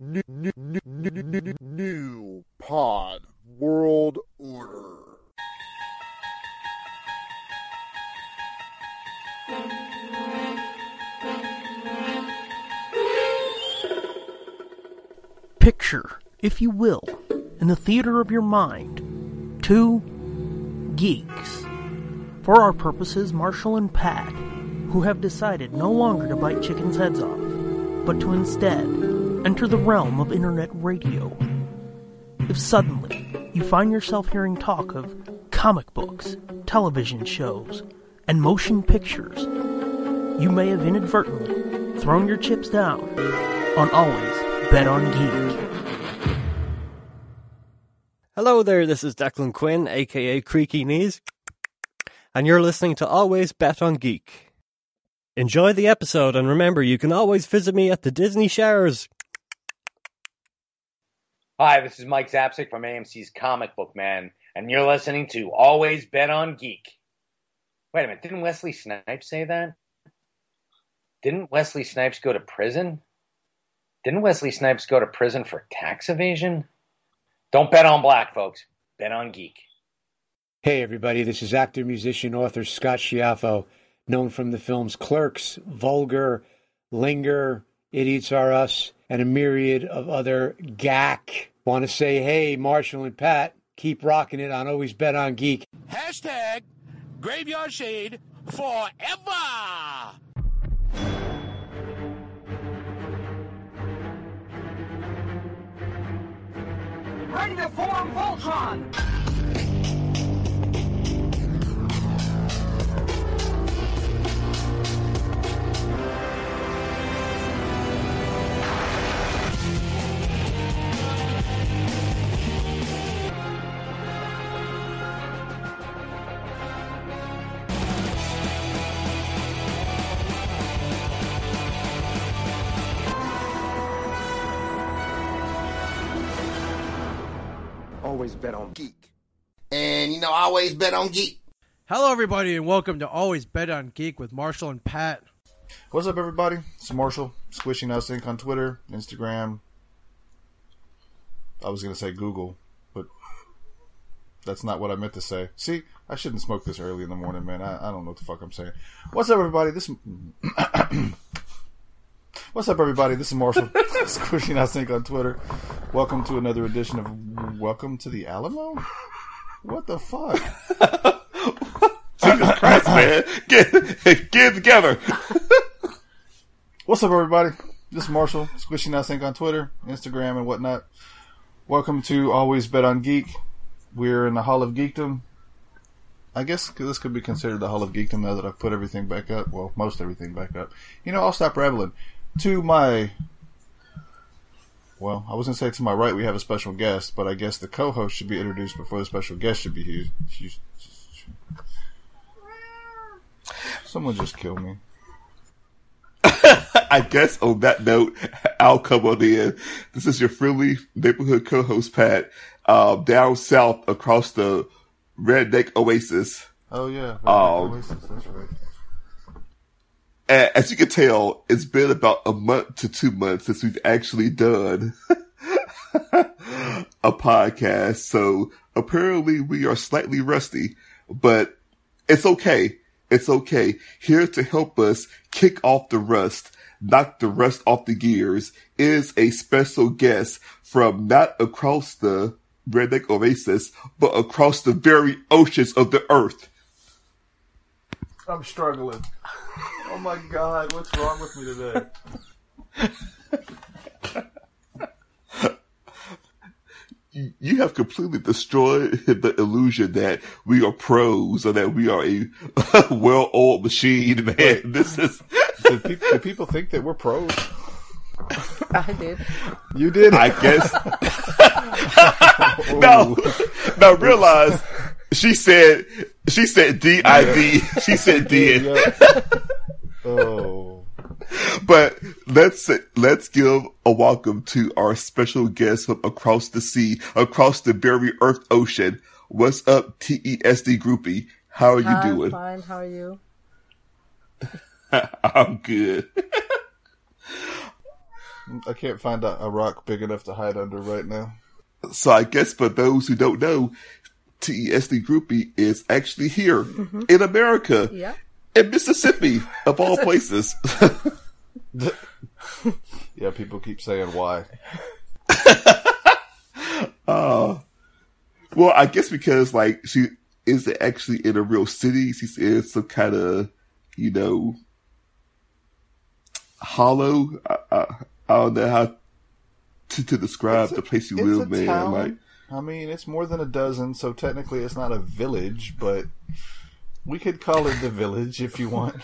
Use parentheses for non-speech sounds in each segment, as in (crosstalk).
new, new, new, new, pod world order. Picture, if you will, in the theater of your mind, two geeks. For our purposes, Marshall and Pat, who have decided no longer to bite chickens' heads off, but to instead enter the realm of internet radio. If suddenly you find yourself hearing talk of comic books, television shows, and motion pictures, you may have inadvertently thrown your chips down on Always Bet on Geek. Hello there, this is Declan Quinn, aka Creaky Knees, and you're listening to Always Bet on Geek. Enjoy the episode, and remember, you can always visit me at the Disney Showers. Hi, this is Mike Zapcic from AMC's Comic Book Man, and you're listening to Always Bet on Geek. Wait a minute, didn't Wesley Snipes say that? Didn't Wesley Snipes go to prison? Didn't Wesley Snipes go to prison for tax evasion? Don't bet on black, folks. Bet on geek. Hey, everybody, this is actor, musician, author Scott Schiaffo, known from the films Clerks, Vulgar, Linger, Idiots Are Us, and a myriad of other gack. Want to say, hey, Marshall and Pat, keep rocking it on Always Bet on Geek. Hashtag Graveyard Shade forever. Ready to form Voltron! Always bet on geek. And you know, I always bet on geek. Hello, everybody, and welcome to Always Bet on Geek with Marshall and Pat. What's up, everybody? It's Marshall, Squishing Us Inc. on Twitter, Instagram. I was going to say Google, but that's not what I meant to say. See, I shouldn't smoke this early in the morning, man. I, I don't know what the fuck I'm saying. What's up, everybody? This. (clears throat) What's up, everybody? This is Marshall, (laughs) Squishing Us Inc. on Twitter. Welcome to another edition of Welcome to the Alamo. What the fuck? (laughs) Jesus Christ, man. Get, get together. (laughs) What's up, everybody? This is Marshall, Squishing Us Inc. on Twitter, Instagram, and whatnot. Welcome to Always Bet on Geek. We're in the Hall of Geekdom. I guess this could be considered the Hall of Geekdom now that I've put everything back up. Well, most everything back up. You know, I'll stop rambling. To my. Well, I was going to say to my right we have a special guest, but I guess the co host should be introduced before the special guest should be here. Someone just killed me. (laughs) I guess on that note, I'll come on in. This is your friendly neighborhood co-host Pat, uh, down south across the redneck oasis. Oh, yeah. Um, Oasis, that's right. As you can tell, it's been about a month to two months since we've actually done (laughs) a podcast. So apparently we are slightly rusty, but it's okay. It's okay. Here to help us kick off the rust, knock the rust off the gears is a special guest from not across the redneck oasis, but across the very oceans of the earth. I'm struggling. Oh my god, what's wrong with me today? you- you have completely destroyed the illusion that we are pros or that we are a (laughs) well-oiled machine, man. This is, Do, pe- do people think that we're pros? I did. You did? I guess. (laughs) (laughs) no, oh. now realize she said, she said D-I-D. She said D. Yeah. Oh. (laughs) But let's let's give a welcome to our special guest from across the sea, across the very earth ocean. What's up, TESD groupie? How are you I'm doing? fine. How are you? (laughs) I'm good. I can't find a, a rock big enough to hide under right now. So I guess for those who don't know, TESD Groupie is actually here in America, Yeah. in Mississippi, of all (laughs) places. (laughs) Yeah, people keep saying why. (laughs) Uh, well, I guess because like she isn't actually in a real city. She's in some kind of, you know, hollow. I, I, I don't know how to, to describe It's a- the place you live, man. town. Like, I mean, it's more than a dozen, so technically it's not a village, but we could call it the village if you want.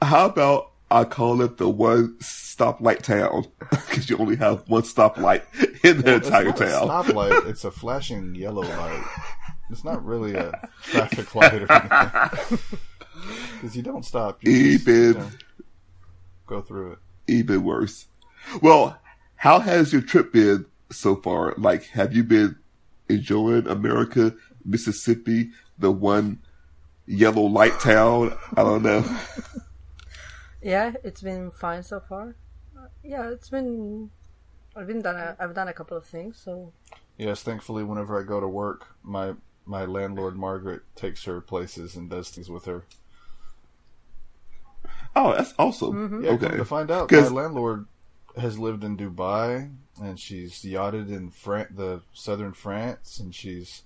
how about I call it the one stoplight town? (laughs) Because you only have one stoplight in the Well, it's entire a town. stoplight. It's a flashing yellow light. It's not really a traffic light or anything. (laughs) Because you don't stop. You just, you Even know, go through it. even worse. Well, how has your trip been so far? Like, have you been enjoying America, Mississippi, the one yellow light town? I don't know. (laughs) Yeah, it's been fine so far. Uh, yeah, it's been. I've been done. A, I've done a couple of things, so Yes, thankfully, whenever I go to work, my my landlord Margaret takes her places and does things with her. Oh, that's awesome. Yeah, Okay. come to find out, my 'Cause- landlord has lived in Dubai and she's yachted in Fran- the southern France and she's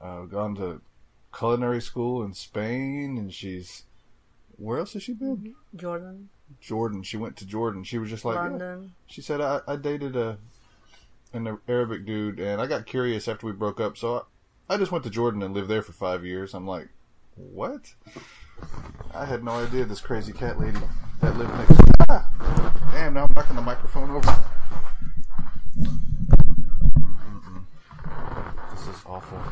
uh, gone to culinary school in Spain and she's where else has she been? Jordan, Jordan. She went to Jordan. She was just like yeah. She said I, I dated a an Arabic dude and I got curious after we broke up, so I, I just went to Jordan and lived there for five years. I'm like, what? I had no idea this crazy cat lady that lived next. Ah! Damn! Now I'm knocking the microphone over. This is awful.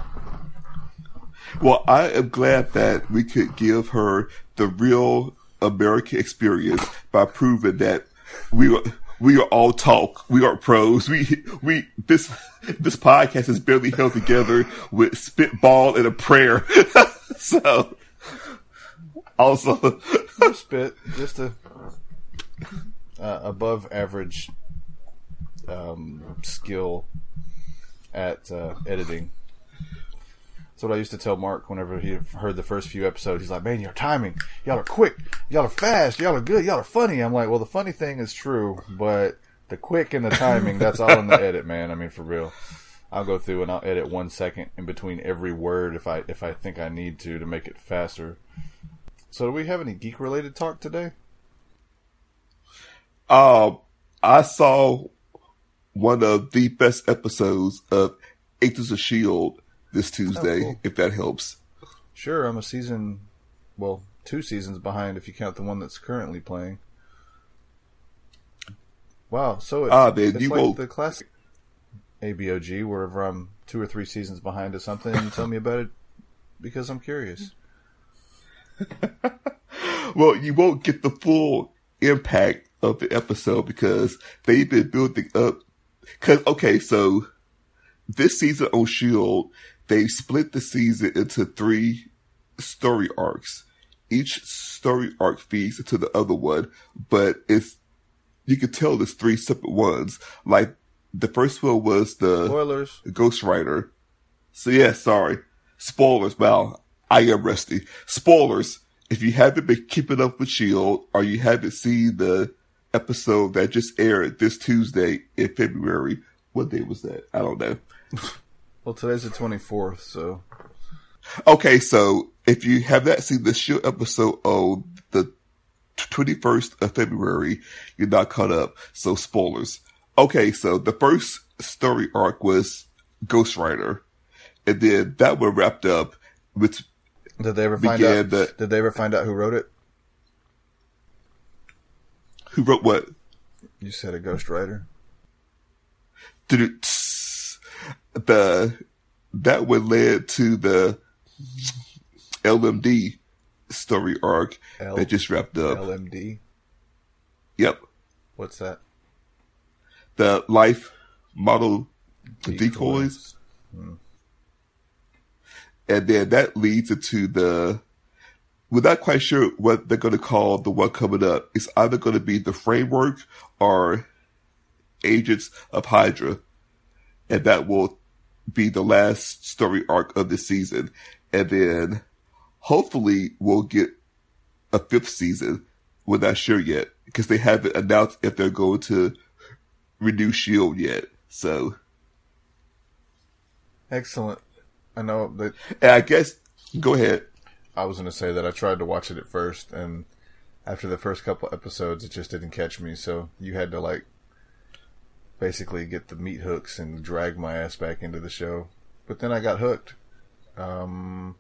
Well, I am glad that we could give her the real American experience by proving that we are we are all talk. We are pros. We we this this podcast is barely held together with spitball and a prayer. (laughs) so also spit, just a uh, above average um, skill at uh, editing. That's what I used to tell Mark whenever he heard the first few episodes. He's like, "Man, your timing, y'all are quick, y'all are fast, y'all are good, y'all are funny." I'm like, "Well, the funny thing is true, but the quick and the timing—that's all in the (laughs) edit, man. I mean, for real." I'll go through and I'll edit one second in between every word if I if I think I need to to make it faster. So, do we have any geek related talk today? Um, I saw one of the best episodes of Agents of Shield this Tuesday. cool. If that helps. Sure, I'm a season, well, two seasons behind if you count the one that's currently playing. Wow, so it's, Ah, man, it's you like won't- the classic ABOG, wherever I'm two or three seasons behind or something, and tell me about it because I'm curious. (laughs) Well, you won't get the full impact of the episode because they've been building up. Cause, okay, so this season on Shield, they split the season into three story arcs. Each story arc feeds into the other one, but it's, you can tell there's three separate ones. Like, the first one was the Spoilers. Ghost Rider. So yeah, sorry. Spoilers. Wow, I am rusty. Spoilers. If you haven't been keeping up with Shield or you haven't seen the episode that just aired this Tuesday in February, what day was that? I don't know. (laughs) Well, today's the 24th, so Okay, so if you have not seen the Shield episode on the 21st of February, you're not caught up. So spoilers. Okay, so the first story arc was Ghost Rider. And then that one wrapped up with did they ever find out? the- Did they ever find out who wrote it? who wrote what? You said a ghostwriter. The that would led to the LMD story arc L- that just wrapped up. LMD. Yep. What's that? The life model decoys. Decoys. Hmm. And then that leads into the we're not quite sure what they're going to call the one coming up. It's either going to be the framework or Agents of Hydra, and that will be the last story arc of the season. And then hopefully we'll get a fifth season. We're not sure yet because they haven't announced if they're going to renew Shield yet. So Excellent. I know that. And I guess go ahead. I was going to say that I tried to watch it at first, and after the first couple episodes, it just didn't catch me. So you had to like basically get the meat hooks and drag my ass back into the show. But then I got hooked. Um,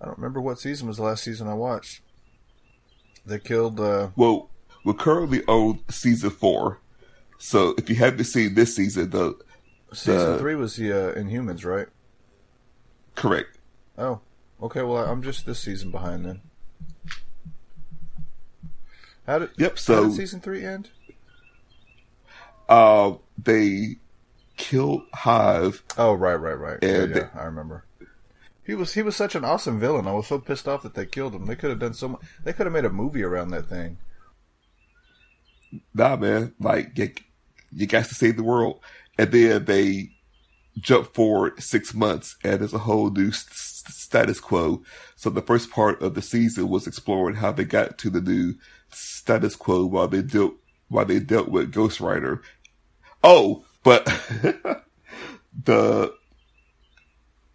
I don't remember what season was the last season I watched. They killed. Uh, well, we're currently on season four. So if you haven't seen this season, the season the, three was the uh, Inhumans, right? Correct. Oh, okay. Well, I'm just this season behind then. How did? Yep. So did season three end? Uh, they killed Hive. Oh, right, right, right. Yeah, yeah, I remember. He was he was such an awesome villain. I was so pissed off that they killed him. They could have done so much. They could have made a movie around that thing. Nah, man. Like you, you got to save the world, and then they jump forward six months, and there's a whole new st- status quo. So the first part of the season was exploring how they got to the new status quo while they dealt while they dealt with Ghost Rider. Oh, but (laughs) the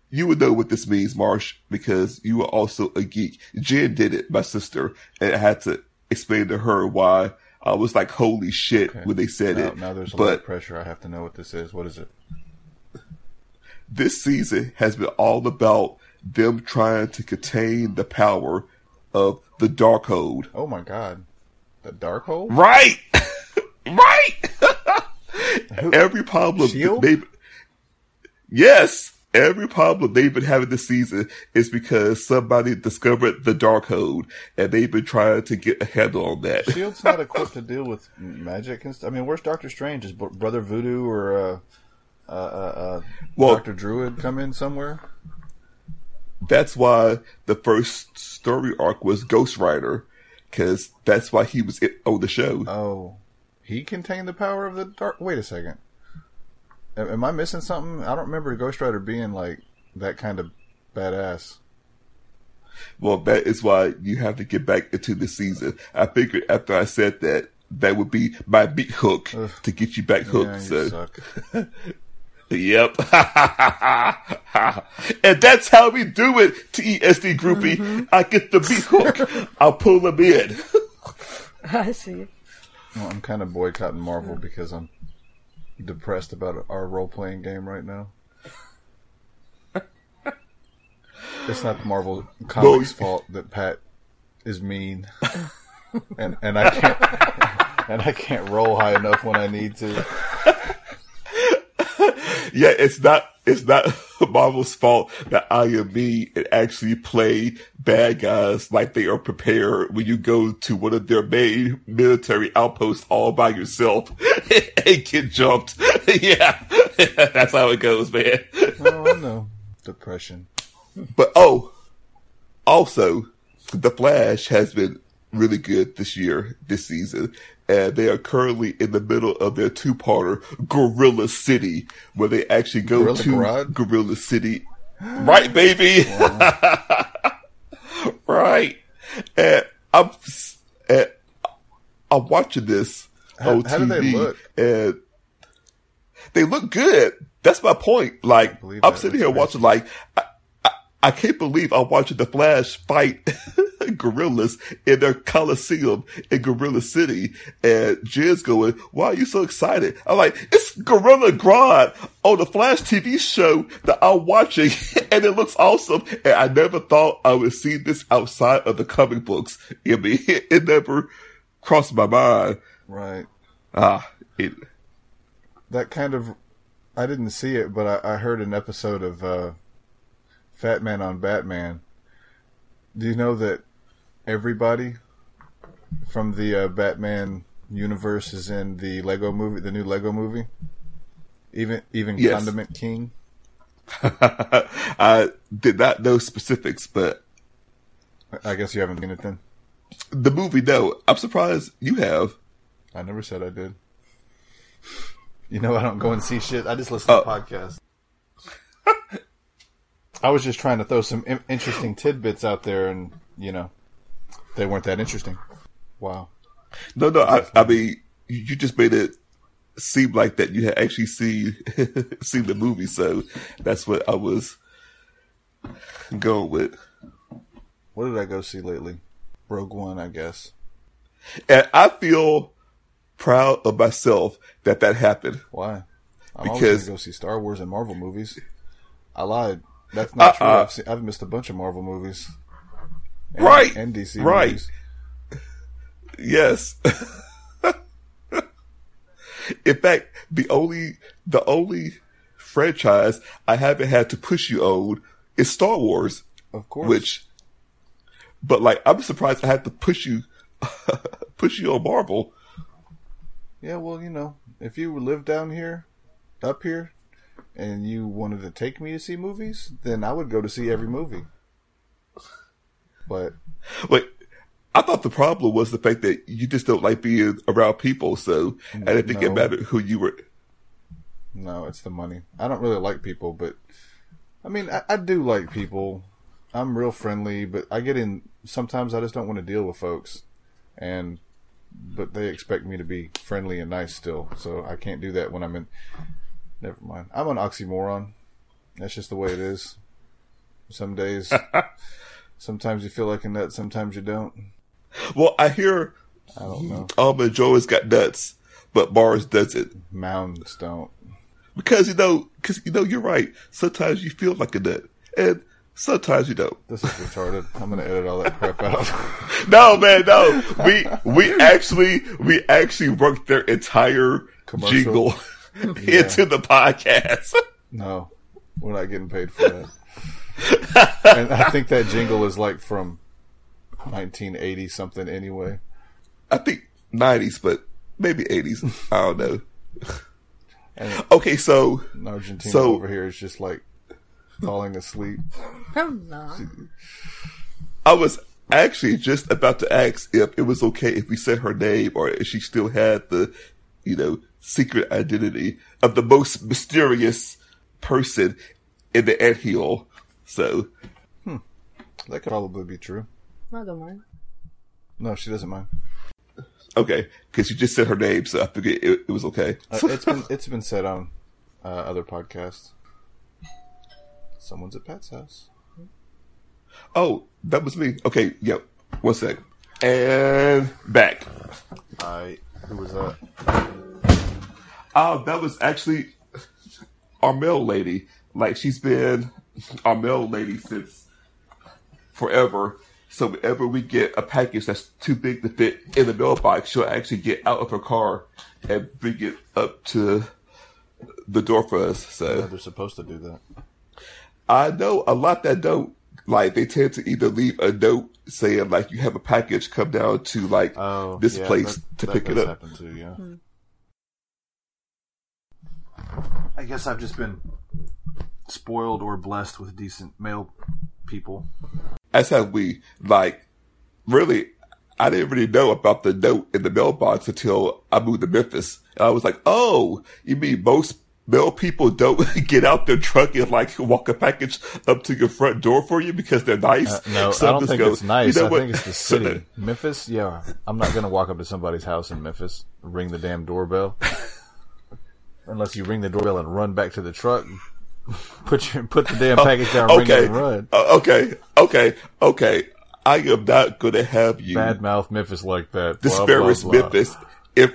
you would know what this means, Marsh, because you are also a geek. Jen did it, my sister, and I had to explain to her why I was like, "Holy shit!" Okay. when they said now, it. Now there's a but lot of pressure. I have to know what this is. What is it? This season has been all about them trying to contain the power of the dark Darkhold. Oh my god, the dark Darkhold! Right, (laughs) right. Every problem Shield? they, yes, every problem they've been having this season is because somebody discovered the dark Darkhold, and they've been trying to get a handle on that. Shield's not (laughs) equipped to deal with magic and stuff. I mean, where's Doctor Strange? Is Brother Voodoo or uh, uh, uh, uh, Well- Doctor Druid come in somewhere? That's why the first story arc was Ghost Rider, because that's why he was it- on the show. Oh, he contained the power of the dark. Wait a second. Am, I missing something? I don't remember Ghost Rider being like that kind of badass. Well, that is why you have to get back into the season. I figured after I said that, that would be my big hook to get you back hooked. Yeah, you so, suck. (laughs) yep. (laughs) and that's how we do it, TESD groupie. Mm-hmm. I get the beat hook. I'll pull them in. (laughs) I see. Well, I'm kind of boycotting Marvel mm. because I'm depressed about our role playing game right now. (laughs) it's not the Marvel Comics' fault that Pat is mean, and and I can't and I can't roll high enough when I need to. Yeah, it's not it's not (laughs) Marvel's fault that I am me and actually play bad guys like they are prepared when you go to one of their main military outposts all by yourself (laughs) and get jumped. (laughs) yeah, that's how it goes, man. Oh, I know depression. But oh, also, The Flash has been really good this year, this season. And they are currently in the middle of their two-parter, Gorilla City, where they actually go Gorilla to Garage? Gorilla City. Right, baby? (laughs) right. And I'm, and I'm watching this How- on how do they look? And they look good. That's my point. Like, I'm sitting here watching, like, I, I, can't believe I'm watching the Flash fight (laughs) gorillas in their Coliseum in Gorilla City. And Jen's going, why are you so excited? I'm like, it's Gorilla Grodd on the Flash TV show that I'm watching (laughs) and it looks awesome. And I never thought I would see this outside of the comic books. I mean, (laughs) it never crossed my mind. Right. Ah, it, That kind of. I didn't see it, but I, I heard an episode of uh, Fat Man on Batman. Do you know that everybody from the uh, Batman universe is in the Lego movie, the new Lego movie? Even even Yes. Condiment King. (laughs) I did not know specifics, but I guess you haven't seen it then. The movie, no. I'm surprised you have. I never said I did. You know, I don't go and see shit. I just listen to Oh. podcasts. (laughs) I was just trying to throw some interesting tidbits out there, and you know, they weren't that interesting. Wow. No, no. I, I mean, you just made it seem like that you had actually seen (laughs) seen the movie, so that's what I was going with. What did I go see lately? Rogue One, I guess. And I feel proud of myself that that happened. Why? I'm Because gonna go see Star Wars and Marvel movies. I lied. That's not true. Uh-uh. I've, seen, I've missed a bunch of Marvel movies. And, Right. And DC Right. movies. Yes. In fact, the only the only franchise I haven't had to push you on is Star Wars. Of course. Which, but like, I'm surprised I had to push you (laughs) push you on Marvel. Yeah, well, you know, if you live down here, up here, and you wanted to take me to see movies, then I would go to see every movie. But Like, I thought the problem was the fact that you just don't like being around people. So I didn't think it mattered who you were. no, it's the money. I don't really like people, but I mean, I, I do like people. I'm real friendly, but I get in. Sometimes I just don't want to deal with folks, and but they expect me to be friendly and nice still. So I can't do that when I'm in. Never mind. I'm an oxymoron. That's just the way it is. Some days, (laughs) sometimes you feel like a nut, sometimes you don't. Well, I hear I don't know. Almond Joy's got nuts, but Mars doesn't. Mounds don't. Because you know, because you know, you're right. Sometimes you feel like a nut, and sometimes you don't. This is retarded. I'm gonna edit all that crap out. (laughs) No, man, no. We we (laughs) actually we actually worked their entire Commercial? jingle (laughs) Yeah. into the podcast. (laughs) No, we're not getting paid for that. (laughs) and I think that jingle is like from 1980 something anyway. I think nineties, but maybe eighties. I don't know. And Okay, so Argentina so over here is just like falling asleep. I'm not. I was actually just about to ask if it was okay if we said her name or if she still had the, you know, secret identity of the most mysterious person in the anthill. So, That could probably be true. I don't mind. No, she doesn't mind. okay, because you just said her name, so I figured it, it was okay. Uh, it's been (laughs) it's been said on uh, other podcasts. Someone's at Pat's house. oh, that was me. Okay, yep. One sec. And back. I who was that? Oh, that was actually our mail lady. Like she's been our mail lady since forever. So whenever we get a package that's too big to fit in the mailbox, she'll actually get out of her car and bring it up to the door for us. So Yeah, they're supposed to do that. I know a lot that don't. Like they tend to either leave a note saying like you have a package, come down to like Oh, this yeah, place that- to that pick it up. happen too, yeah. Hmm. I guess I've just been spoiled or blessed with decent male people. That's how we like. Really, I didn't really know about the note in the mailbox until I moved to Memphis. And I was like, "Oh, you mean most male people don't (laughs) get out their truck and like walk a package up to your front door for you because they're nice?" Uh, no, Some I don't just think go, it's nice. "You know I what?" think it's the (laughs) city. Memphis, yeah. I'm not gonna walk up to somebody's house in Memphis, ring the damn doorbell, unless you ring the doorbell and run back to the truck, (laughs) put your put the damn package down, ring okay, it, and run. Uh, okay, okay, okay. I am not going to have you Badmouth Memphis like that. disparage. Memphis if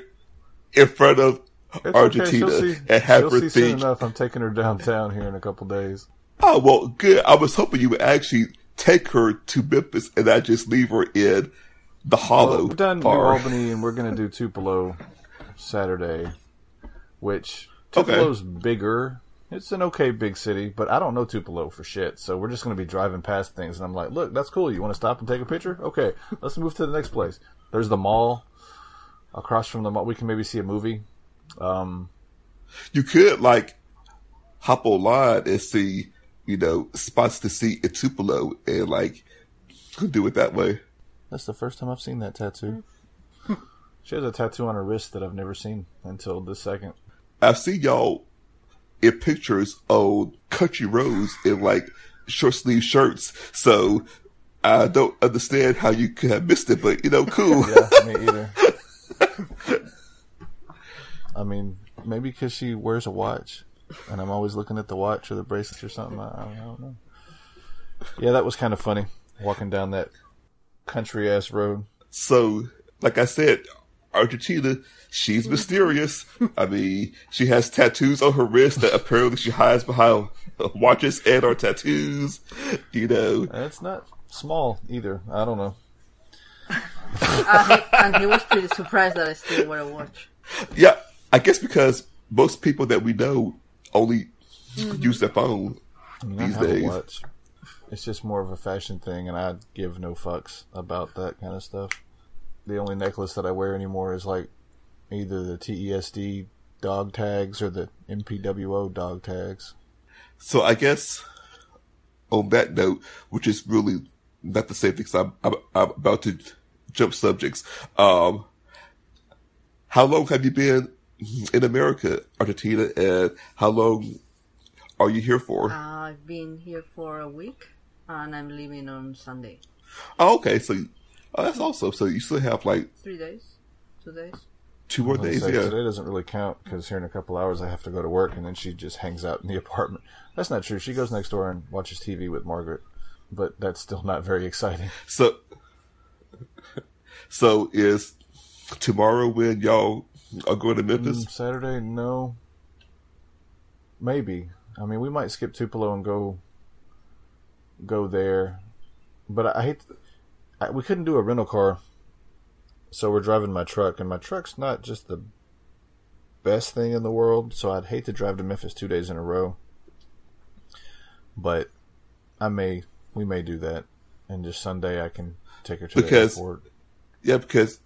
in front of It's Argentina okay. See, and have her think, enough. I'm taking her downtown here in a couple days. Oh well, good. I was hoping you would actually take her to Memphis and I just leave her in the hollow Well, we've done New. Albany, and we're going to do Tupelo Saturday, which Okay. Tupelo's bigger. It's an okay big city, but I don't know Tupelo for shit. So we're just going to be driving past things, and I'm like, "Look, that's cool. You want to stop and take a picture? Okay, let's move to the next place." There's the mall. Across from the mall, we can maybe see a movie. Um, You could like hop online and see, you know, spots to see in Tupelo and like could do it that way. That's the first time I've seen that tattoo. she has a tattoo on her wrist that I've never seen until this second. I've seen y'all in pictures of country roads in like short sleeve shirts, so I don't understand how you could have missed it, but you know, cool. (laughs) yeah, me either. I mean, maybe because she wears a watch, and I'm always looking at the watch or the bracelets or something. I, I don't know. Yeah, that was kind of funny walking down that country ass road. So, like I said, Argentina, she's mysterious. I mean, she has tattoos on her wrist that apparently she hides behind watches and or tattoos. You know, It's not small either. I don't know. Uh, and he was pretty surprised that I still wear a watch. yeah, I guess because most people that we know only use their phone I mean, these have days. watch. It's just more of a fashion thing, and I give no fucks about that kind of stuff. The only necklace that I wear anymore is like either the TESD dog tags or the MPWO dog tags. So I guess on that note, which is really not the same thing, 'cause I'm, I'm, I'm about to jump subjects. Um, how long have you been in America, Argentina, and how long are you here for? Uh, I've been here for a week, and I'm leaving on Sunday. oh, okay, so oh, that's also So you still have like Three days, two days. two more I was gonna days, say, yeah. Today doesn't really count because here in a couple hours I have to go to work, and then she just hangs out in the (laughs) apartment. That's not true. She goes next door and watches TV with Margaret, but that's still not very exciting. (laughs) So, so is tomorrow when y'all are going to Memphis? Mm, Saturday, no. Maybe. I mean, we might skip Tupelo and go go there, but I, I hate. I, we couldn't do a rental car, so we're driving my truck, and my truck's not just the best thing in the world. So I'd hate to drive to Memphis two days in a row, but I may. We may do that, and just Sunday I can take her to Because- the airport. Yeah, because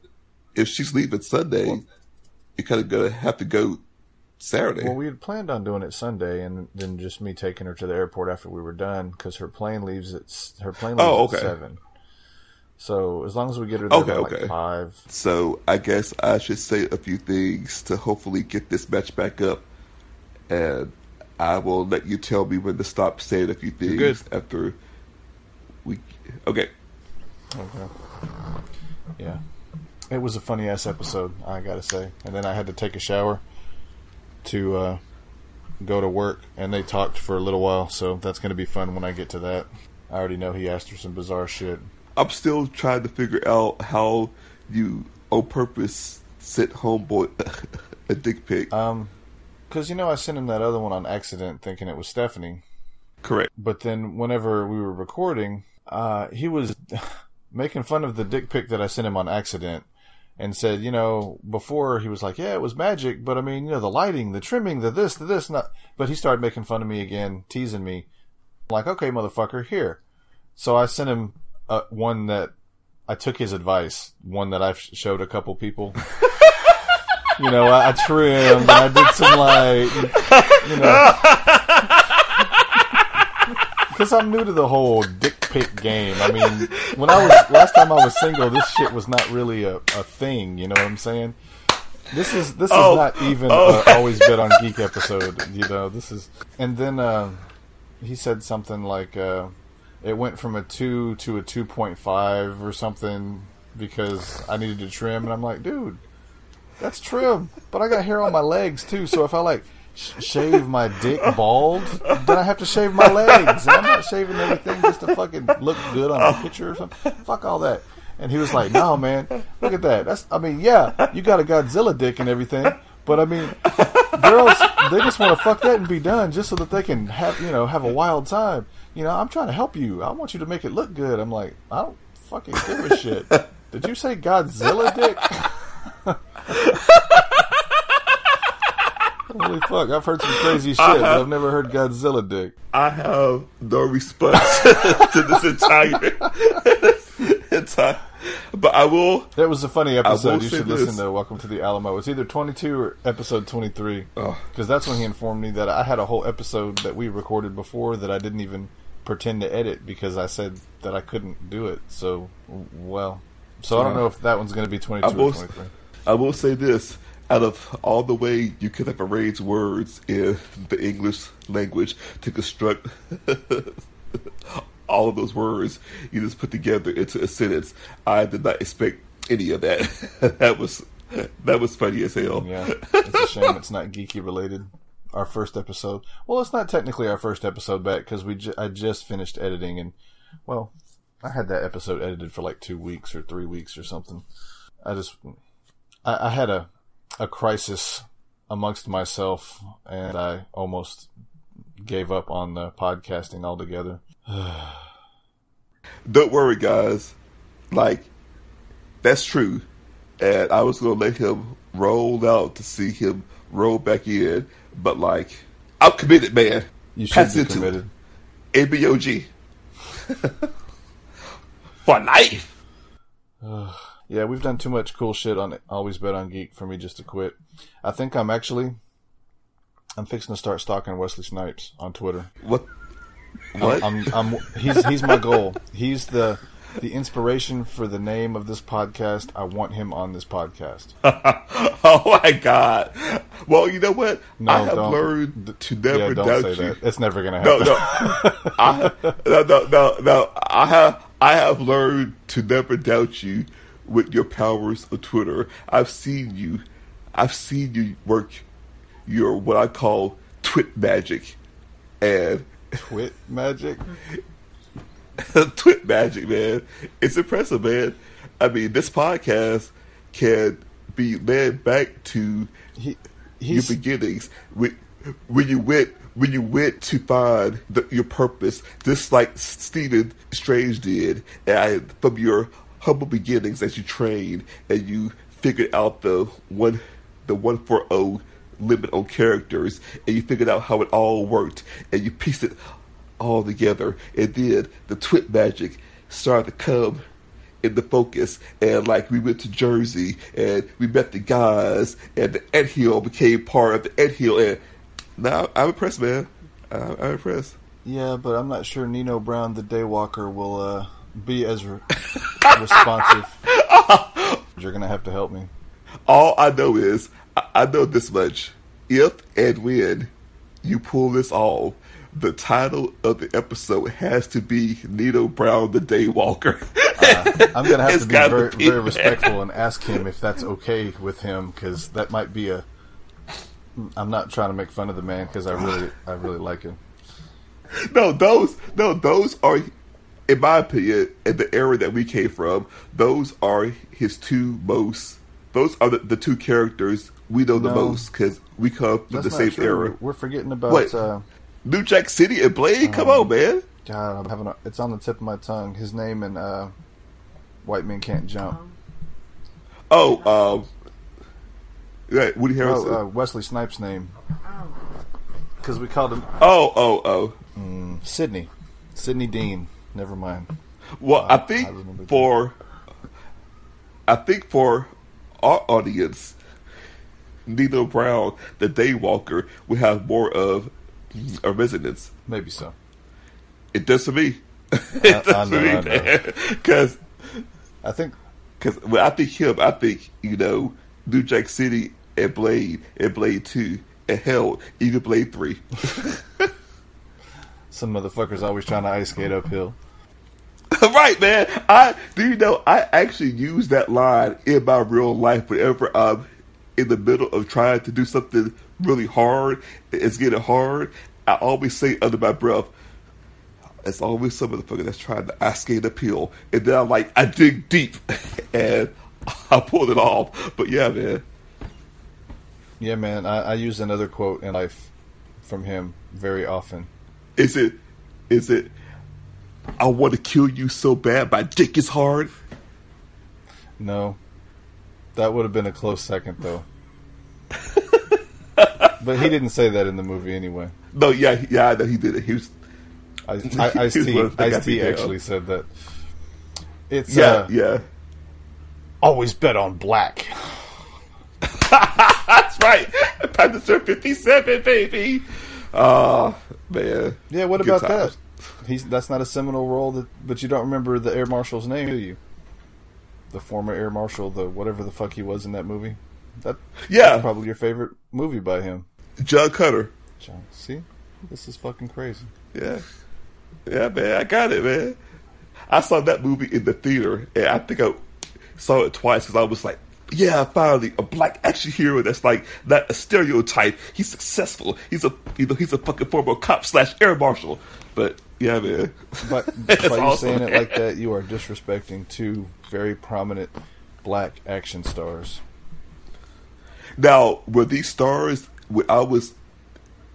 if she's leaving Sunday, you kind of gonna have to go Saturday. Well, we had planned on doing it Sunday, and then just me taking her to the airport after we were done because her plane leaves at her plane leaves Oh, at seven. So as long as we get her there Okay, by like five, So I guess I should say a few things to hopefully get this match back up, and I will let you tell me when to stop saying a few things after we. Okay. Okay. Yeah. It was a funny ass episode, I gotta say. And then I had to take a shower to uh, go to work, and they talked for a little while, so that's gonna be fun when I get to that. I already know he asked her some bizarre shit. I'm still trying to figure out how you, on purpose, sent homeboy (laughs) a dick pic. Um, because you know I sent him that other one on accident, thinking it was Stephanie. Correct. But then whenever we were recording, uh, he was (laughs) making fun of the dick pic that I sent him on accident. And said, you know, before he was like, yeah, it was magic, but I mean, you know, the lighting, the trimming, the this, the this, not. But he started making fun of me again, teasing me. I'm like, okay, motherfucker, here. So I sent him uh, one that I took his advice, one that I've showed a couple people. (laughs) you know, I, I trimmed and I did some like, you know, because I'm new to the whole dick pic game. I mean, when I was last time I was single, this shit was not really a, a thing. You know what I'm saying? This is this Oh. is not even Oh. a always bet on geek episode. You know, this is. And then uh, he said something like uh, it went from a two to a two point five or something because I needed to trim, and I'm like, dude, that's trim, but I got hair on my legs too. So if I like sh- shave my dick bald, then I have to shave my legs, and I'm not shaving everything just to fucking look good on a picture or something. Fuck all that. And he was like, "No, man, look at that. That's, I mean, yeah, you got a Godzilla dick and everything, but I mean, girls, they just want to fuck that and be done, just so that they can have, you know, have a wild time. You know, I'm trying to help you. I want you to make it look good. I'm like, I don't fucking give a shit. (laughs) Did you say Godzilla dick? (laughs) Holy fuck! I've heard some crazy shit, I but have- I've never heard Godzilla dick. I have no response (laughs) to this entire, entire. But I will. That was a funny episode. You should this. listen to Welcome to the Alamo. It's either 22 or episode 23. Oh. Because that's when he informed me that I had a whole episode that we recorded before that I didn't even pretend to edit because I said that I couldn't do it. So, well, so I don't know if that one's going to be twenty two or twenty three. I will say this: out of all the way you could have arranged words in the English language to construct (laughs) all of those words, you just put together into a sentence. I did not expect any of that. (laughs) that was that was funny as hell. Yeah, it's a shame it's not geeky related. (laughs) Our first episode. Well, it's not technically our first episode back because we ju- I just finished editing and well, I had that episode edited for like two weeks or three weeks or something. I just I, I had a a crisis amongst myself and I almost gave up on the podcasting altogether. (sighs) Don't worry, guys. Like that's true, and I was gonna let him roll out to see him roll back in, but like I'm committed, man. You should Pass be committed. ABOG (laughs) for life. Yeah, we've done too much cool shit on Always Bet on Geek for me just to quit. I think I'm actually I'm fixing to start stalking Wesley Snipes on Twitter. What? What? I'm, I'm, I'm he's he's my goal. He's the the inspiration for the name of this podcast. I want him on this podcast. (laughs) oh my god! Well, you know what? No, I have learned to never yeah, don't doubt say you. that. It's never gonna No, happen. no, (laughs) I, no, no, no, no. I have, I have learned to never doubt you with your powers of Twitter. I've seen you, I've seen you work your what I call twit magic, and Twit magic. (laughs) (laughs) twit magic, man. It's impressive, man. I mean, this podcast can be led back to He, your beginnings when, when you went when you went to find the, your purpose, just like Stephen Strange did, and from your humble beginnings as you trained and you figured out the one the one four zero oh limit on characters, and you figured out how it all worked, and you pieced it all together, and then the twit magic started to come in the focus. And like we went to Jersey and we met the guys and the Ed Hill became part of the Ed Hill and now I'm impressed man. I'm, I'm impressed. Yeah, but I'm not sure Nino Brown, the Daywalker, will uh, be as re- (laughs) responsive. (laughs) You're gonna have to help me. all I know is I, I know this much. If and when you pull this off the title of the episode has to be Nino Brown the Daywalker (laughs) Uh, I'm gonna have to be very, be very respectful and ask him if that's okay with him because that might be a. I'm not trying to make fun of the man because I really, I really like him. no, those no, those are, in my opinion, in the era that we came from, those are his two most. Those are the, the two characters we know the No. most because we come from the same true. era. We're forgetting about. Uh, New Jack City and Blade. Come Um, on, man. God, I'm having a, it's on the tip of my tongue. His name and uh, White Men Can't Jump. Oh, um, yeah, Woody Harrelson. Oh, uh, Wesley Snipes' name. Because we called him oh, oh, oh. mm, Sidney. Sidney Deane. Never mind. Well, I- I think I for, I think for our audience, Nino Brown, the Daywalker, we have more of a resonance. Maybe so. It does for me. I (laughs) it does me, I know. man. Because I think Because when I think him, I think you know New Jack City and Blade and Blade Two and hell, even Blade Three. (laughs) some motherfuckers always trying to ice skate uphill. (laughs) right, man. I do you know I actually use that line in my real life whenever I'm in the middle of trying to do something really hard. It's getting hard. I always say under my breath. It's always some motherfucker that's trying to ice skate uphill, and then I'm like, I dig deep, (laughs) and I pulled it off. But yeah, man. Yeah, man. I, I use another quote in life from him very often. Is it? Is it? I want to kill you so bad. My dick is hard. No, that would have been a close second, though. (laughs) (laughs) but he didn't say that in the movie anyway. No, yeah, yeah, I know he did it. He was. I, (laughs) I, Ice He's T, one of the Ice T actually said that. It's Yeah, uh, yeah. always bet on black. (laughs) That's right. Passenger fifty seven, baby. Oh man. Yeah, what Good about times. that? he's that's not a seminal role. That, but you don't remember the air marshal's name, do you? The former air marshal, the whatever the fuck he was in that movie. That Yeah. that's probably your favorite movie by him. John Cutter. John, see, this is fucking crazy. Yeah. Yeah, man, I got it, man. I saw that movie in the theater, and I think I saw it twice because I was like, yeah, finally, a black action hero that's like not a stereotype. He's successful. He's a you know he's a fucking former cop slash air marshal. But yeah, man. But (laughs) by you awesome, saying it like that, you are disrespecting two very prominent black action stars. Now, were these stars I was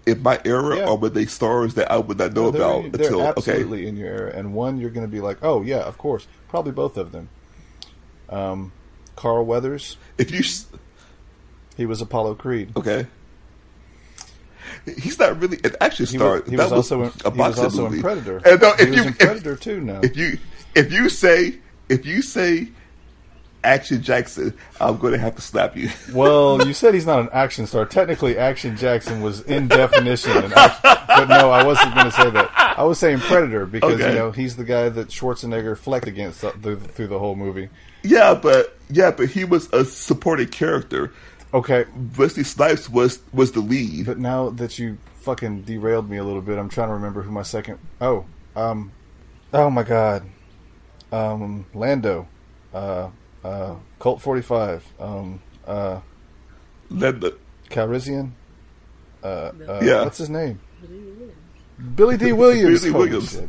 in my era, Yeah. or were they stars that I would not know No, about they're until okay? in your era, and one you're going to be like, oh yeah, of course, probably both of them. Um, Carl Weathers. If you, he was Apollo Creed. Okay. He's not really an action He star. was- he That was also in- a he was boxing also in movie. Predator. And no, He if was you in if- Predator too now. If you if you say if you say Action Jackson, I'm going to have to slap you. (laughs) Well, you said he's not an action star. Technically, Action Jackson was in definition action, but no, I wasn't going to say that. I was saying Predator because Okay. you know he's the guy that Schwarzenegger flecked against th- th- through the whole movie. yeah, but yeah, but he was a supporting character. Okay, Wesley Snipes was was the lead. But now that you fucking derailed me a little bit, I'm trying to remember who my second. Oh, um, oh my god, um, Lando, uh, uh, Colt 45, um, uh, Lando, Calrissian, uh, uh, Yeah. what's his name? Billy Dee Williams. Billy (laughs) Holy Williams.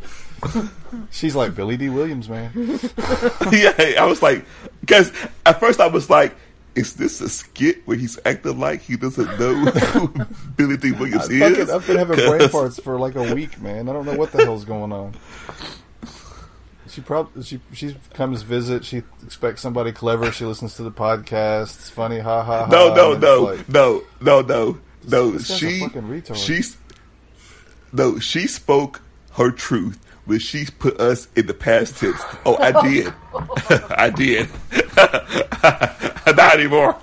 (laughs) She's like Billy Dee Williams, man. (laughs) yeah, I was like, because at first I was like, is this a skit where he's acting like he doesn't know who Billy Dee Williams I is? fucking, I've been having brain 'Cause- farts for like a week, man. I don't know what the hell's going on. She probably she she comes visit. She expects somebody clever. She listens to the podcast. It's funny, ha ha. ha No, no, no, like, no, no, no, no. this guy's a She, fucking retard. she's, no, she spoke her truth when she put us in the past tense. Oh, I (laughs) did, (laughs) I did. (laughs) Not anymore.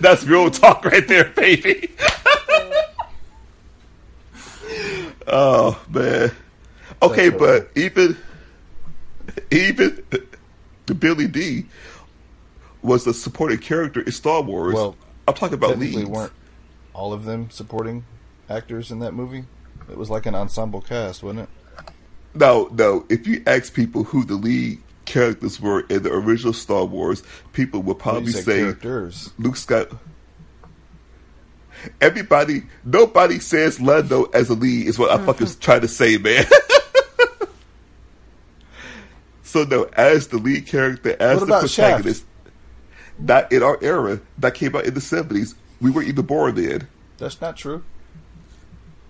That's real talk right there, baby. oh man. Okay, but even even Billy Dee was a supporting character in Star Wars. Well, I'm talking about technically leads. weren't all of them supporting actors in that movie? It was like an ensemble cast, wasn't it? No, no. If you ask people who the lead characters were in the original Star Wars, people would probably said say characters. Luke Scott. Everybody, nobody says Lando as a lead is what I hmm. fucking trying to say, man. (laughs) so no, as the lead character, as What the about Shaft? protagonist, not in our era, that came out in the seventies. We weren't even born then. That's not true.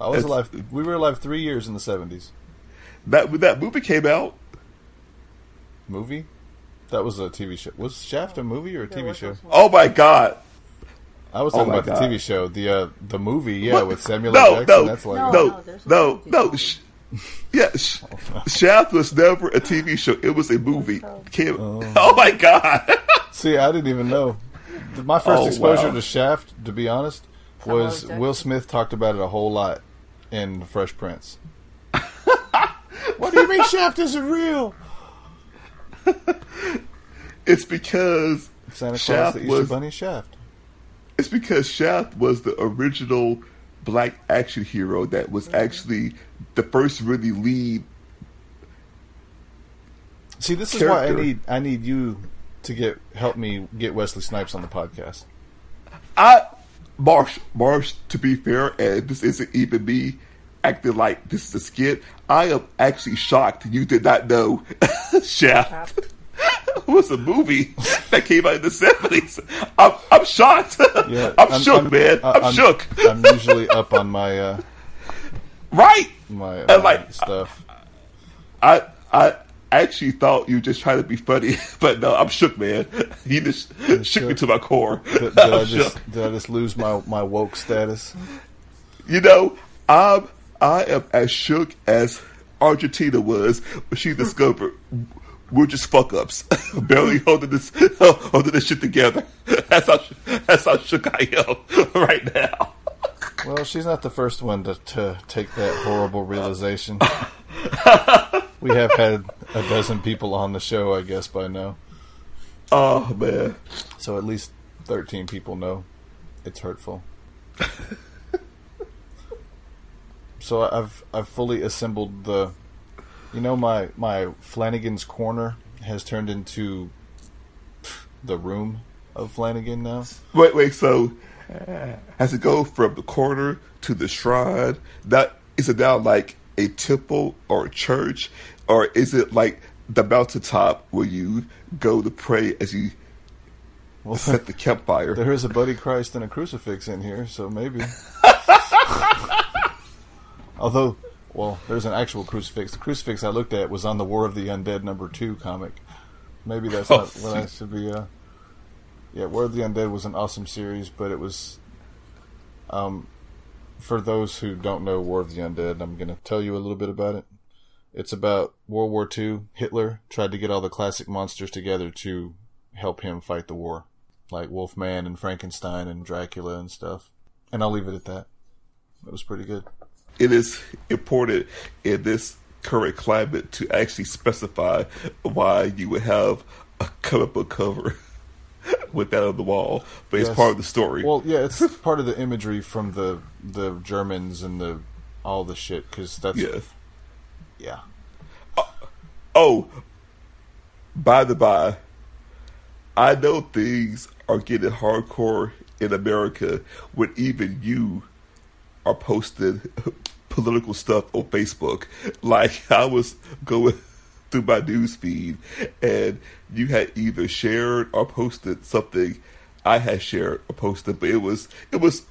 I was It's- alive. We were alive three years in the seventies. That when that movie came out, Movie? That was a TV show. Was Shaft a movie or a TV show? oh my god, I was Oh talking my about God. the TV show, the uh, the movie, yeah, What? with Samuel no, L. Jackson. No, That's like no, No, no, there's no, no no. Sh- yeah, Shaft was never a TV show. It was a movie. Came, oh. oh. my god! (laughs) See, I didn't even know. My first Oh, exposure wow. to Shaft, to be honest, was Will Smith talked about it a whole lot in Fresh Prince. (laughs) what do you mean Shaft isn't real? it's because Santa Claus, Shaft the Easter was. Bunny, Shaft. It's because Shaft was the original black action hero that was actually the first really lead. See, this is why I need I need you to get help me get Wesley Snipes on the podcast. I Marsh Marsh. To be fair, and this isn't even me acting like this is a skit. I am actually shocked you did not know (laughs) Shaft (laughs) was a movie that came out in the seventies. I'm I'm shocked. Yeah, (laughs) I'm, shook, man. I- I'm, shook. I'm usually up on my uh, right? my And like stuff. I I actually thought you were just trying to be funny, (laughs) but no, I'm shook, man. (laughs) You just (laughs) shook me to my core. Did, did I just shook. did I just lose my my woke status? You know, I'm I am as shook as Argentina was when she discovered we're just fuck ups, barely holding this holding this shit together. That's how that's how shook I am right now. Well, she's not the first one to, to take that horrible realization. (laughs) we have had a dozen people on the show, I guess, by now. Oh man! So at least thirteen people know it's hurtful. (laughs) so I've I've fully assembled the, you know my my Flanagan's corner has turned into the room of Flanagan now. Wait, wait. So has it go from the corner to the shrine? That is it now like a temple or a church, or is it like the mountaintop where you go to pray as you well, set the campfire? There is a Buddy Christ and a crucifix in here, so maybe. (laughs) Although, well, there's an actual crucifix. The crucifix I looked at was on the War of the Undead number two comic. Maybe that's Oh, not what I should be. Uh, yeah, War of the Undead was an awesome series, but it was. Um, for those who don't know War of the Undead, I'm going to tell you a little bit about it. It's about World War II. Hitler tried to get all the classic monsters together to help him fight the war, like Wolfman and Frankenstein and Dracula and stuff. And I'll leave it at that. It was pretty good. it is important in this current climate to actually specify why you would have a comic book cover (laughs) with that on the wall, but it's part of the story. Well, yeah, it's (laughs) part of the imagery from the the Germans and the all the shit because that's Yes. yeah. Uh, oh, by the by, I know things are getting hardcore in America when even you are posting (laughs) political stuff on Facebook. Like I was going through my news feed and you had either shared or posted something I had shared or posted, but it was it was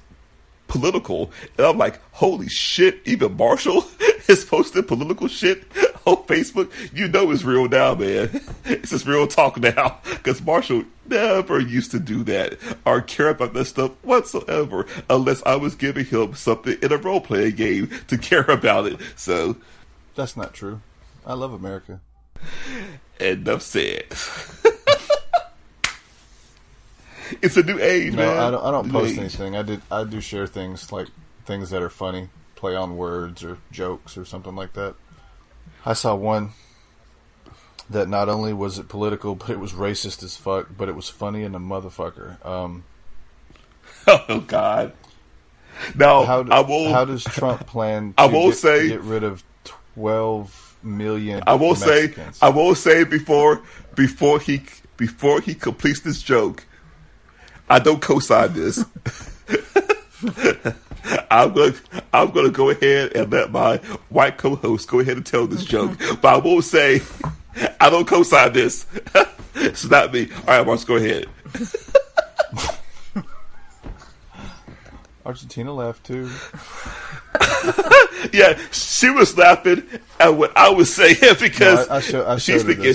political. And I'm like, holy shit, even Marshall (laughs) is posting political shit on Facebook. You know it's real now, man. (laughs) It's just real talk now. Because Marshall never used to do that or care about that stuff whatsoever unless I was giving him something in a role playing game to (laughs) care about it. So, That's not true. I love America. Enough (laughs) said. it's a new age, No, man. I don't. I don't post age. anything. I did. I do share things like things that are funny, play on words or jokes or something like that. I saw one that not only was it political, but it was racist as fuck. But it was funny and a motherfucker. Um, (laughs) Oh God! Now how, do- I will. how does Trump plan? To I will get, say- get rid of twelve million. I will say, I will say before before he before he completes this joke, I don't co-sign this. (laughs) I'm gonna I'm gonna go ahead and let my white co-host go ahead and tell this joke, but I will say I don't co-sign this. (laughs) it's not me. All right, Marcus, go ahead. (laughs) Argentina left too. (laughs) Yeah, she was laughing at what I was saying (laughs) because No, I, I, show, I she's thinking.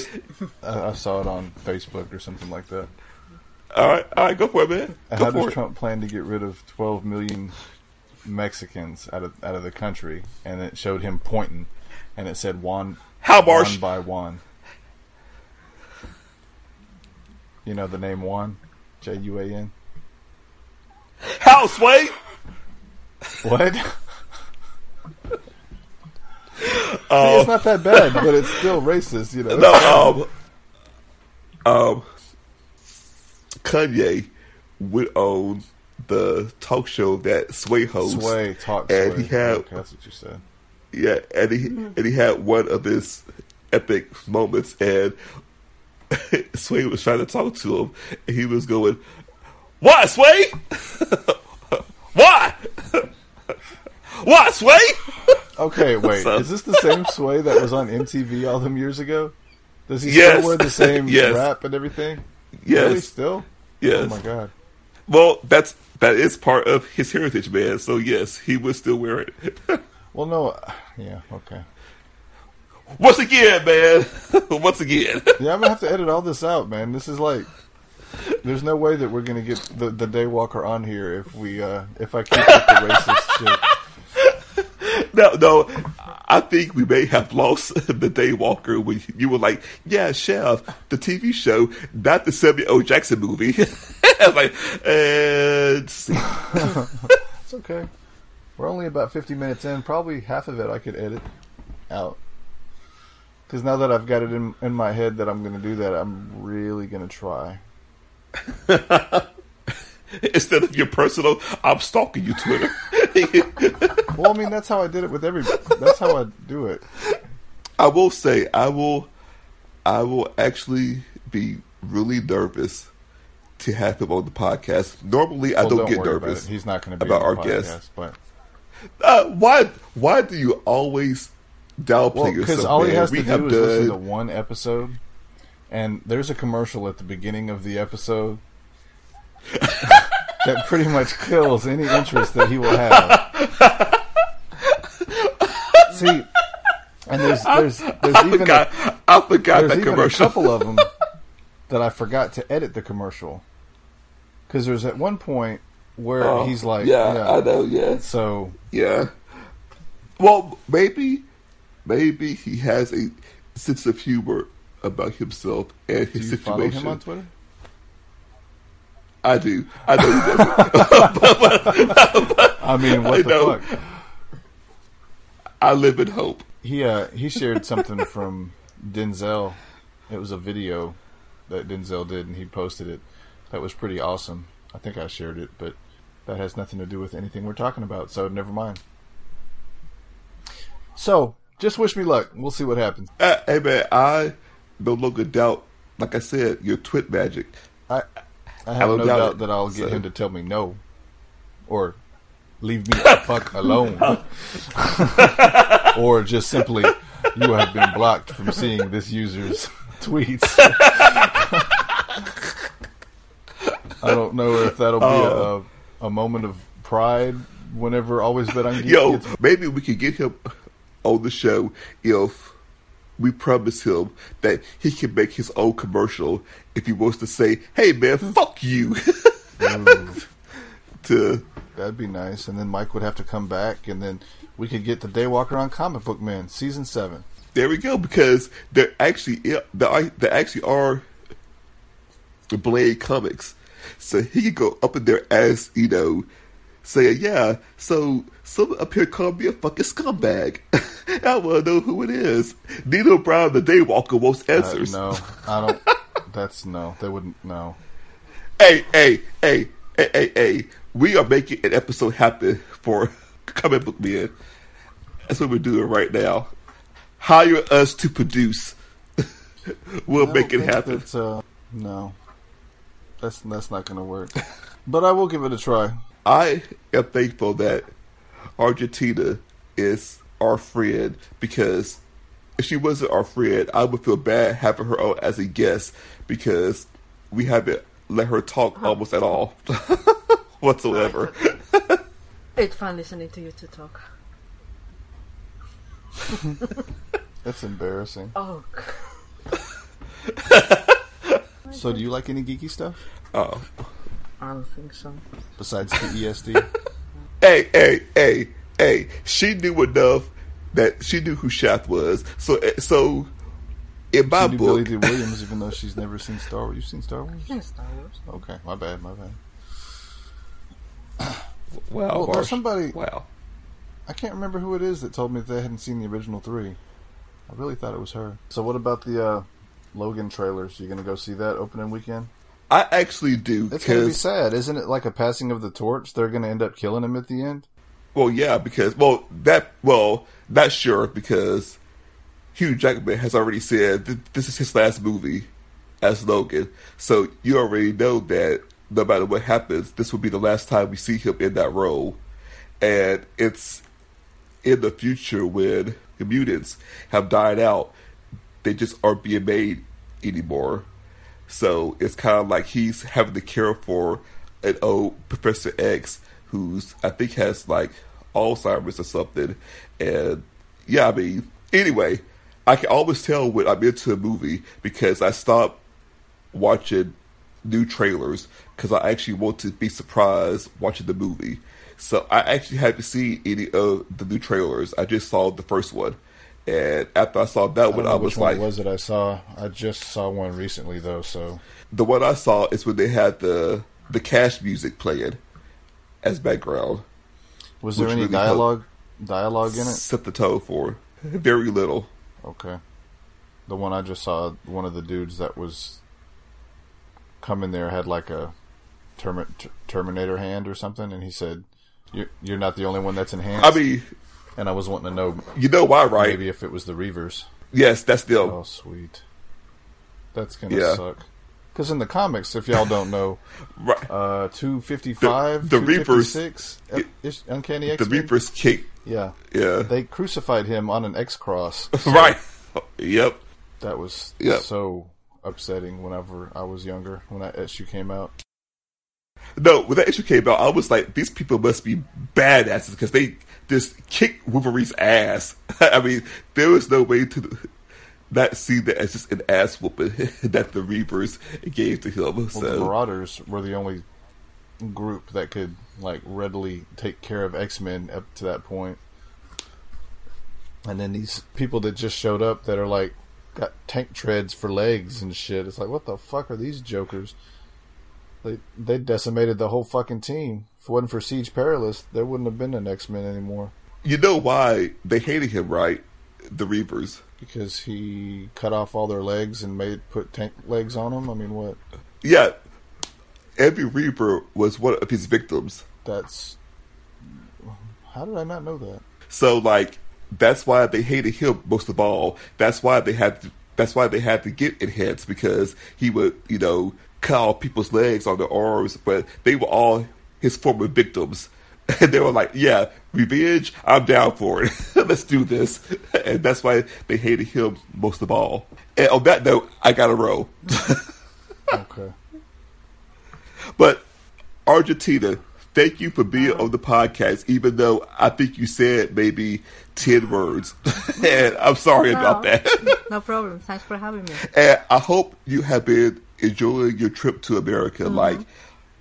I, I saw it on Facebook or something like that. All right, all right, go for it, man. Go How does it. Trump plan to get rid of 12 million Mexicans out of out of the country? And it showed him pointing, and it said one, How, one by one. You know the name Juan, J U A N. How, Sway? What? (laughs) See, it's not that bad, but it's still racist. You know. no, um, um, Kanye went on the talk show that Sway hosts. Sway talk. and Sway. he had Okay, that's what you said. yeah, and he and he had one of his epic moments, and (laughs) Sway was trying to talk to him, and he was going, "Why, Sway? (laughs) Why? Why, (laughs) Sway?" Okay, (laughs) wait. So- Is this the same Sway that was on MTV all them years ago? Does he Yes. still wear the same (laughs) Yes. rap and everything? Yes. Really, still? Yes. Oh my god. Well, that's that is part of his heritage, man. So yes, he would still wear it. (laughs) Well, no. Yeah. Okay. Once again, man. Once again. Yeah, I'm gonna have to edit all this out, man. This is like, there's no way that we're gonna get the the Daywalker on here if we uh if I keep with the racist shit. No, no. I think we may have lost (laughs) the Daywalker when you were like, "Yeah, Chef, the TV show, not the Samuel O. Jackson movie." (laughs) Like, and see. (laughs) It's okay. We're only about 50 minutes in. Probably half of it I could edit out. Because now that I've got it in, in my head that I'm going to do that, I'm really going to try. (laughs) Instead of your personal, I'm stalking you, Twitter. (laughs) well, I mean, that's how I did it with every. That's how I do it. I will say, I will, I will actually be really nervous to have him on the podcast. Normally, I don't, don't get nervous. He's not gonna be about our podcast, guests. but- uh, why? Why do you always downplay Well, yourself? because all he has we to have do is listen to one episode, and there's a commercial at the beginning of the episode that pretty much kills any interest that he will have. See, and there's there's there's I even forgot- a, I forgot there's that even commercial. a couple of them that I forgot to edit the commercial because there's at one point where Oh, he's like, yeah, I know, yeah. So Yeah. Well, maybe, maybe he has a sense of humor about himself and Do his you follow situation. him on Twitter? I do. I know he doesn't. (laughs) I mean, what I the know. fuck? I live in hope. He uh, he shared something (laughs) from Denzel. It was a video that Denzel did, and he posted it. That was pretty awesome. I think I shared it, but that has nothing to do with anything we're talking about. So never mind. So just wish me luck. We'll see what happens. Uh, hey man, I no longer doubt. Like I said, your twit magic. I I have don't no doubt that I'll get So- him to tell me no, or leave me the (laughs) fuck alone, (laughs) or just simply you have been blocked from seeing this user's (laughs) tweets. I don't know if that'll be Oh. a, a moment of pride whenever always bet on Geek Yo, maybe we could get him on the show if we promise him that he can make his own commercial if he wants to say, "Hey man, hmm. fuck you." (laughs) to That'd be nice, and then Mike would have to come back, and then we could get the Daywalker on Comic Book Man season seven. There we go. Because there actually there, there actually are the Blade comics, so he could go up in there as you know, saying, "Yeah, so someone up here called me a fucking scumbag. (laughs) I want to know who it is." Nino Brown, the Daywalker, wants Uh, answers. no, I don't. (laughs) That's no. They wouldn't. No. Hey, hey, hey, hey, hey, hey! We are making an episode happen for (laughs) Comic Book Men. That's what we're doing right now. Hire us to produce. we'll make it happen. That's, uh, no, that's that's not going to work. But I will give it a try. I am thankful that Argentina is our friend because if she wasn't our friend, I would feel bad having her on as a guest because we haven't let her talk almost at all (laughs) whatsoever. (laughs) It's fun listening to you to talk. (laughs) That's embarrassing. Oh, So, do you like any geeky stuff Oh. I don't think so. besides the E ESD? Hey, hey, hey, hey! She knew enough that she knew who Shaft was. So, eh, so in my she knew Billy book, Dee Williams, even though she's never seen Star Wars. You've seen Star Wars? Yeah, Star Wars. Okay, my bad, my bad. wow, (clears throat) Well, Marsh. there's somebody. wow. I can't remember who it is that told me that they hadn't seen the original three. I really thought it was her. So, what about the uh, Logan trailers? You gonna go see that opening weekend? I actually do It's gonna be sad, isn't it? Like a passing of the torch. They're gonna end up killing him at the end. Well, yeah, because well that well not sure because Hugh Jackman has already said th- this is his last movie as Logan, so you already know that no matter what happens, this will be the last time we see him in that role, and it's in the future when the mutants have died out, they just aren't being made anymore. So it's kind of like he's having to care for an old Professor X who's I think has like Alzheimer's or something. And yeah, I mean, anyway, I can always tell when I'm into a movie because I stop watching new trailers because I actually want to be surprised watching the movie. So I actually haven't seen any of the new trailers. I just saw the first one. And after I saw that I one, I which was one like, it was that I saw. I just saw one recently though. So the one I saw is when they had the the Cash music playing as background. Was there any really dialogue dialogue in it? Set the tone for very little. Okay. The one I just saw, one of the dudes that was coming there had like a Termi- Ter- Terminator hand or something, and he said, "You're you're not the only one that's enhanced." I mean, and I was wanting to know, you know why, right? Maybe if it was the Reavers. Yes, that's them. Oh, sweet. That's gonna Yeah. suck. Because in the comics, if y'all don't know, (laughs) right. uh, two fifty five, The- the Reapers- six, Uncanny X, The. Reapers kick. Yeah, Yeah. They crucified him on an X cross. (laughs) Right. (laughs) Yep. That was Yep. so upsetting. Whenever I was younger, when that issue came out. No, when that issue came out, I was like, these people must be badasses because they just kicked Wolverine's ass. (laughs) I mean, there was no way to not see that as just an ass whooping (laughs) that the Reapers gave to him. Well, so the Marauders were the only group that could like readily take care of X Men up to that point. And then these people that just showed up that are like got tank treads for legs and shit. It's like, what the fuck are these jokers? They they decimated the whole fucking team. If it wasn't for Siege Perilous, there wouldn't have been an X Men anymore. you know why they hated him, right? The Reapers. Because he cut off all their legs and made put tank legs on them. I mean, what? Yeah, every Reaper was one of his victims. That's how did I not know that? So like that's why they hated him most of all. That's why they had to, that's why they had to get enhanced because he would, you know, cut off people's legs on their arms, but they were all his former victims. (laughs) And they were like, Yeah, revenge, I'm down for it. (laughs) Let's do this. (laughs) And that's why they hated him most of all. And on that note, I gotta roll. Okay. But Argentina, thank you for being on the podcast, even though I think you said maybe 10 words. and I'm sorry about that. no problem. Thanks for having me. and I hope you have been enjoying your trip to America. Mhm. Like,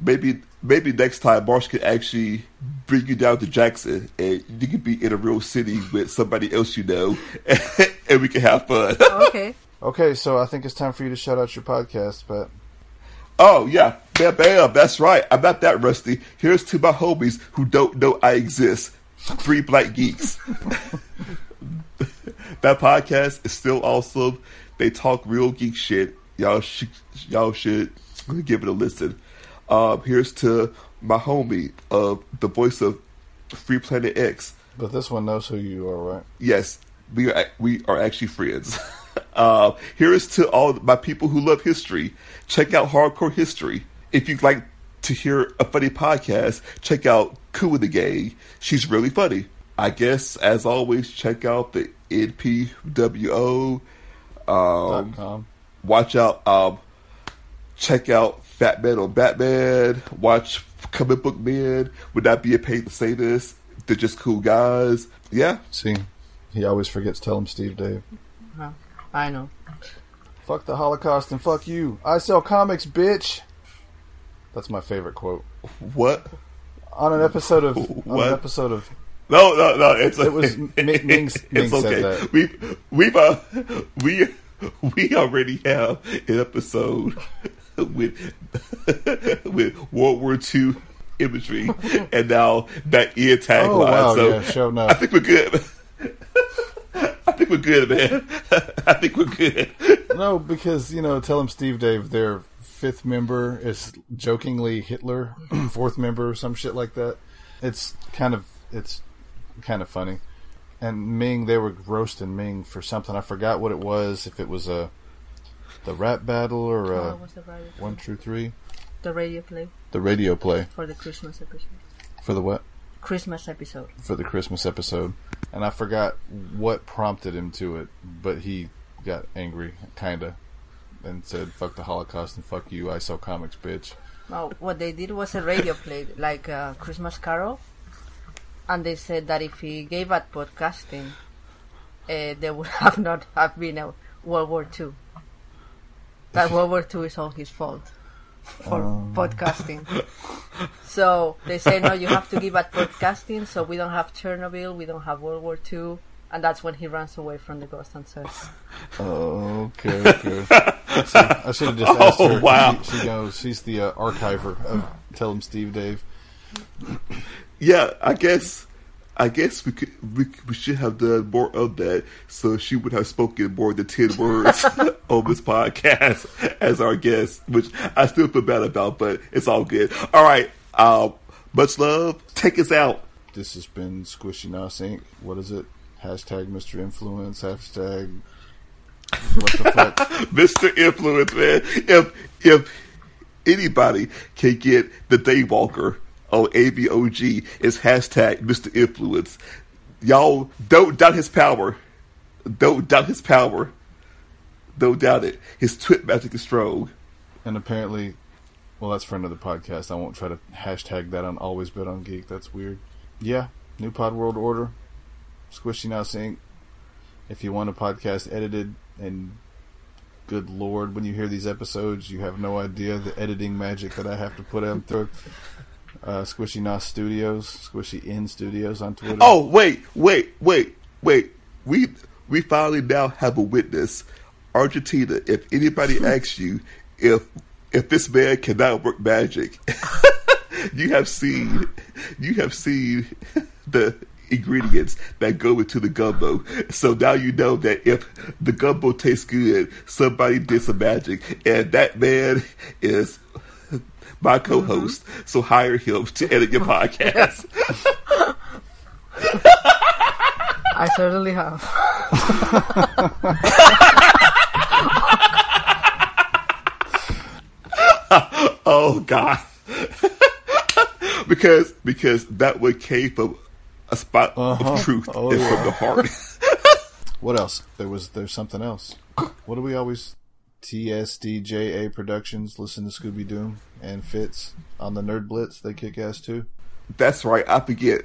maybe maybe next time Marsh can actually bring you down to Jackson and you can be in a real city with somebody else you know (laughs) and we can have fun. Okay. (laughs) Okay, so I think it's time for you to shout out your podcast, but Oh yeah, bam, bam. That's right. I'm not that rusty. Here's to my homies who don't know I exist. Three black geeks. (laughs) that podcast is still awesome. They talk real geek shit. Y'all should y'all should give it a listen. Um, here's to my homie of the voice of Free Planet X. but this one knows who you are, right? Yes, we are we are actually friends. (laughs) uh, here is to all my people who love history. Check out Hardcore History. If you'd like to hear a funny podcast, check out Coup in the Gang. She's really funny. I guess, as always, check out the NPWO. Um, com. Watch out. Um, check out Fat Man on Batman. Watch Comic Book Man. Would not be a pain to say this. They're just cool guys. Yeah. See, he always forgets. Tell him, Steve Dave. Huh. I know. Fuck the Holocaust and fuck you. I sell comics, bitch. That's my favorite quote. What? On an episode of on an episode of No, no, no. It's It was Ming, Ming, (laughs) Ming it's said okay. that. We we've uh, we (laughs) we already have an episode (laughs) with (laughs) with World War II imagery, and now that ear tagline. Oh, wow, so yeah, sure enough. I think we're good. I think we're good, man. I think we're good. no, because you know, tell them Steve Dave. Their fifth member is jokingly Hitler, (clears throat) fourth member, or some shit like that. It's kind of it's kind of funny. And Ming, they were roasting Ming for something. I forgot what it was. If it was a the rap battle or Oh, a it was the radio one, two, three, The radio play the radio play for the Christmas episode. for the what? Christmas episode. for the Christmas episode, and I forgot what prompted him to it, but he got angry, kinda, and said, "Fuck the Holocaust and fuck you, I sell comics, bitch." Well, what they did was a radio play, like a Christmas Carol, and they said that if he gave up podcasting, uh, there would have (laughs) not have been a World War Two. That World War Two is all his fault for Um. podcasting. So they say no, you have to give up podcasting, so we don't have Chernobyl, we don't have World War Two, and that's when he runs away from the ghost and says, Oh, okay, (laughs) okay. See, I should have just asked Oh, her. wow. She, she goes, she's the uh, archiver of Tell 'Em Steve-Dave. Yeah, I guess I guess we could we, we should have done more of that, so she would have spoken more than ten words (laughs) (laughs) on this podcast as our guest, which I still feel bad about, but it's all good. All right, uh, much love. Take us out. This has been Squishy Nos Inc. What is it? Hashtag Mr. Influence. Hashtag what the fuck? (laughs) Mr. Influence, man. If if anybody can get the Daywalker on AVOG, it's hashtag Mr. Influence. Y'all don't doubt his power. Don't doubt his power. Don't doubt it. His twit magic is strong. And apparently, well, that's for another podcast. I won't try to hashtag that on Always Bet on Geek. That's weird. Yeah, New Pod World Order, Squishy Nos Inc. If you want a podcast edited and good lord, when you hear these episodes, you have no idea the editing magic that I have to put in through. Uh, Squishy Nos Studios, Squishy In Studios on Twitter. Oh wait, wait, wait, wait. We we finally now have a witness. Argentina, if anybody (laughs) asks you if if this man cannot work magic, (laughs) you have seen you have seen (laughs) the ingredients that go into the gumbo. So now you know that if the gumbo tastes good, somebody did some magic, and that man is my co-host. So hire him to edit your podcast. I certainly have. (laughs) oh God. because because that would came from a spot Uh-huh. of truth Oh, yeah. from the heart. What else? There was there's something else. What do we always TSDJA Productions listen to Scooby Doo and Fitz on the Nerd Blitz. They kick ass too. That's right. I forget.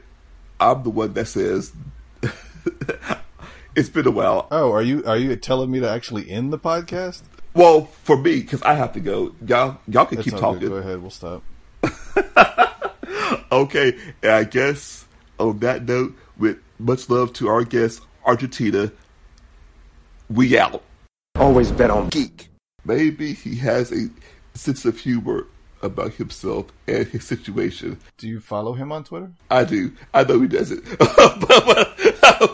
I'm the one that says (laughs) it's been a while. Oh, are you are you telling me to actually end the podcast? Well, for me, because I have to go. Y'all, y'all can That's keep all good. talking. Go ahead, we'll stop. (laughs) Okay, and I guess on that note, with much love to our guest, Argentina, we out. Always bet on geek. Maybe he has a sense of humor about himself and his situation. Do you follow him on Twitter? I do. I know he doesn't. but, but-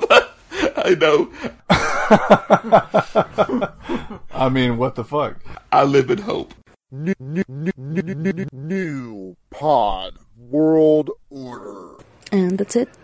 but I know. I mean, what the fuck? I live in hope. New, new, new, new, new, new pod world order. And that's it.